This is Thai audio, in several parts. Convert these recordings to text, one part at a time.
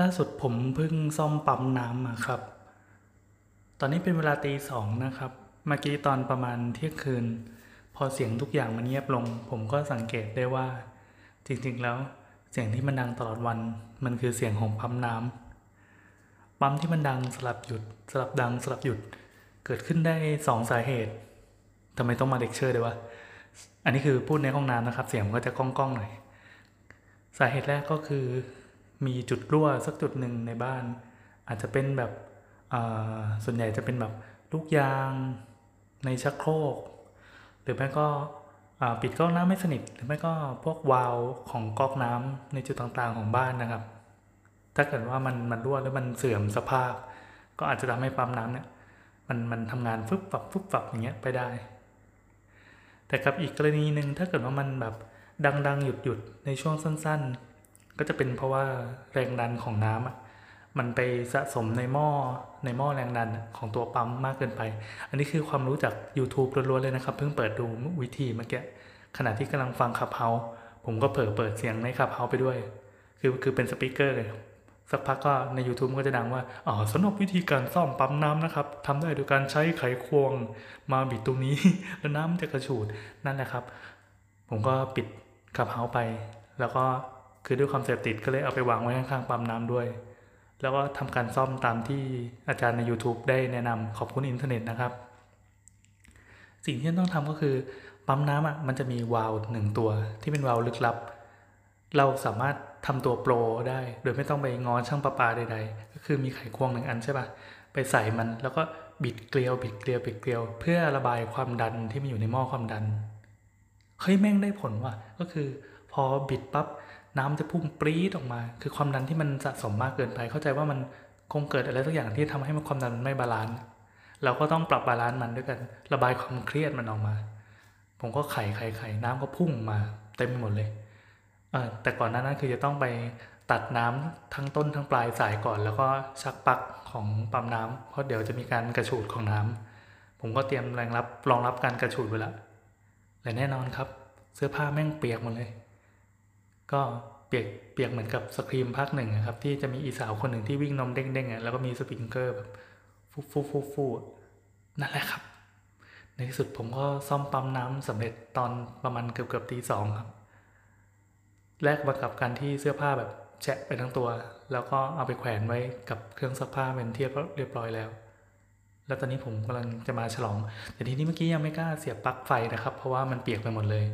ล่าสุดผมเพิ่งซ่อมปั๊มน้ำมาครับ ตอนนี้เป็นเวลาตีสองนะครับ เมื่อกี้ตอนประมาณเที่ยงคืน พอเสียงทุกอย่างมันเงียบลง ผมก็สังเกตได้ว่า จริงๆ แล้วเสียงที่มันดังตลอดวัน มันคือเสียงของปั๊มน้ำปั๊มที่มันดังสลับหยุด สลับดังสลับหยุด เกิดขึ้นได้สองสาเหตุทำไมต้องมาเลคเชอร์ด้วยวะ อันนี้คือพูดในห้องน้ำนะครับ เสียงมันก็จะก้องๆหน่อย สาเหตุแรกก็คือ มีจุดรั่วสักจุดหนึ่งในบ้าน อาจจะเป็นแบบส่วนใหญ่จะเป็นแบบลูกยางในชักโครก หรือไม่ก็ปิดก๊อกน้ำไม่สนิท หรือไม่ก็พวกวาล์วของก๊อกน้ำในจุดต่างๆของบ้านนะครับ ถ้าเกิดว่ามันมันรั่วแล้วมันเสื่อมสภาพ ก็อาจจะทำให้ปั๊มน้ำเนี่ยมันมันทำงานฟึบฝับฟึบฝับอย่างเงี้ยไปได้ แต่กับอีกกรณีหนึ่งถ้าเกิดว่ามันแบบดังๆหยุดๆในช่วงสั้นๆ ก็จะเป็นเพราะว่าแรงดันของน้ำอะมันไปสะสมในหม้อในหม้อแรงดันของตัวปั๊มมากเกินไป อันนี้คือความรู้จาก YouTube ล้วนๆเลยนะครับ เพิ่งเปิดดูวิธีเมื่อกี้ขณะที่กำลังฟังขับเฮาผมก็เผลอเปิดเสียงในขับเฮาไปด้วย คือคือเป็นสปีกเกอร์เลย สักพักก็ใน YouTube มันก็จะดังว่า อ๋อสำหรับวิธีการซ่อมปั๊มน้ำนะครับทำได้โดยการใช้ไขควงมาบิดตรงนี้ แล้วน้ำมันจะกระฉูดนั่นแหละครับ ผมก็ปิดขับเฮาไป แล้วก็ คือด้วยความเสพติดก็เลยเอาไปวางไว้ข้างๆปั๊มน้ำด้วย แล้วก็ทำการซ่อมตามที่อาจารย์ใน YouTube ได้แนะนำขอบคุณอินเทอร์เน็ตนะครับ สิ่งที่ต้องทำก็คือปั๊มน้ำอะมันจะมีวาล์วหนึ่งตัวที่เป็นวาล์วลึกลับ เราสามารถทำตัวโปรได้ โดยไม่ต้องไปงอช่างประปาใดๆ ก็คือมีไขควงหนึ่งอันใช่ปะไปใส่มันแล้วก็บิดเกลียวบิดเกลียวบิดเกลียว เพื่อระบายความดันที่มันอยู่ในหม้อความดันเฮ้ยแม่งได้ผลว่ะก็คือ พอบิดปั๊บ น้ำจะพุ่งปรี๊ดออกมา คือความดันที่มันสะสมมากเกินไป เข้าใจว่ามันคงเกิดอะไรสักอย่างที่ทำให้มันความดันมันไม่ balance เราก็ต้องปรับ balance มันด้วยกัน ระบายความเครียดมันออกมา ผมก็ไข่ไข่ไข่น้ำก็พุ่งมาเต็มไปหมดเลยเออแต่ก่อนหน้านั้นคือจะต้องไปตัดน้ำทั้งต้นทั้งปลายสายก่อน แล้วก็ชักปลั๊กของปั๊มน้ำเพราะเดี๋ยวจะมีการกระฉูดของน้ำผมก็เตรียมแรงรับรองรับการกระฉูดไว้ละและแน่นอนครับ เสื้อผ้าแม่งเปียกหมดเลย ก็เปียกเปียกเหมือนกับสครีมภาคหนึ่งอะครับ ที่จะมีอีสาวคนหนึ่งที่วิ่งนมเด้งๆอะแล้วก็มีสปริงเกอร์แบบฟูฟูฟูฟูนั่นแหละครับ ในที่สุดผมก็ซ่อมปั๊มน้ำสำเร็จตอนประมาณเกือบเกือบตีสองครับ แลกมากับการที่เสื้อผ้าแบบแฉะไปทั้งตัว แล้วก็เอาไปแขวนไว้กับเครื่องซักผ้าเป็นเทียบเรียบร้อยแล้ว แล้วตอนนี้ผมกำลังจะมาฉลอง แต่ทีนี้เมื่อกี้ยังไม่กล้าเสียบปลั๊กไฟนะครับ เพราะว่ามันเปียกไปหมดเลย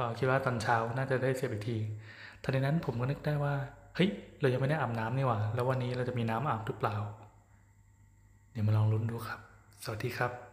ก็คิดว่าตอนเช้าน่าจะได้เสียบอีกทีทันใดนั้นผมก็นึกได้ว่า เฮ้ย เรายังไม่ได้อาบน้ำนี่หว่า แล้ววันนี้เราจะมีน้ำอาบหรือเปล่า เดี๋ยวมาลองลุ้นดูครับ สวัสดีครับ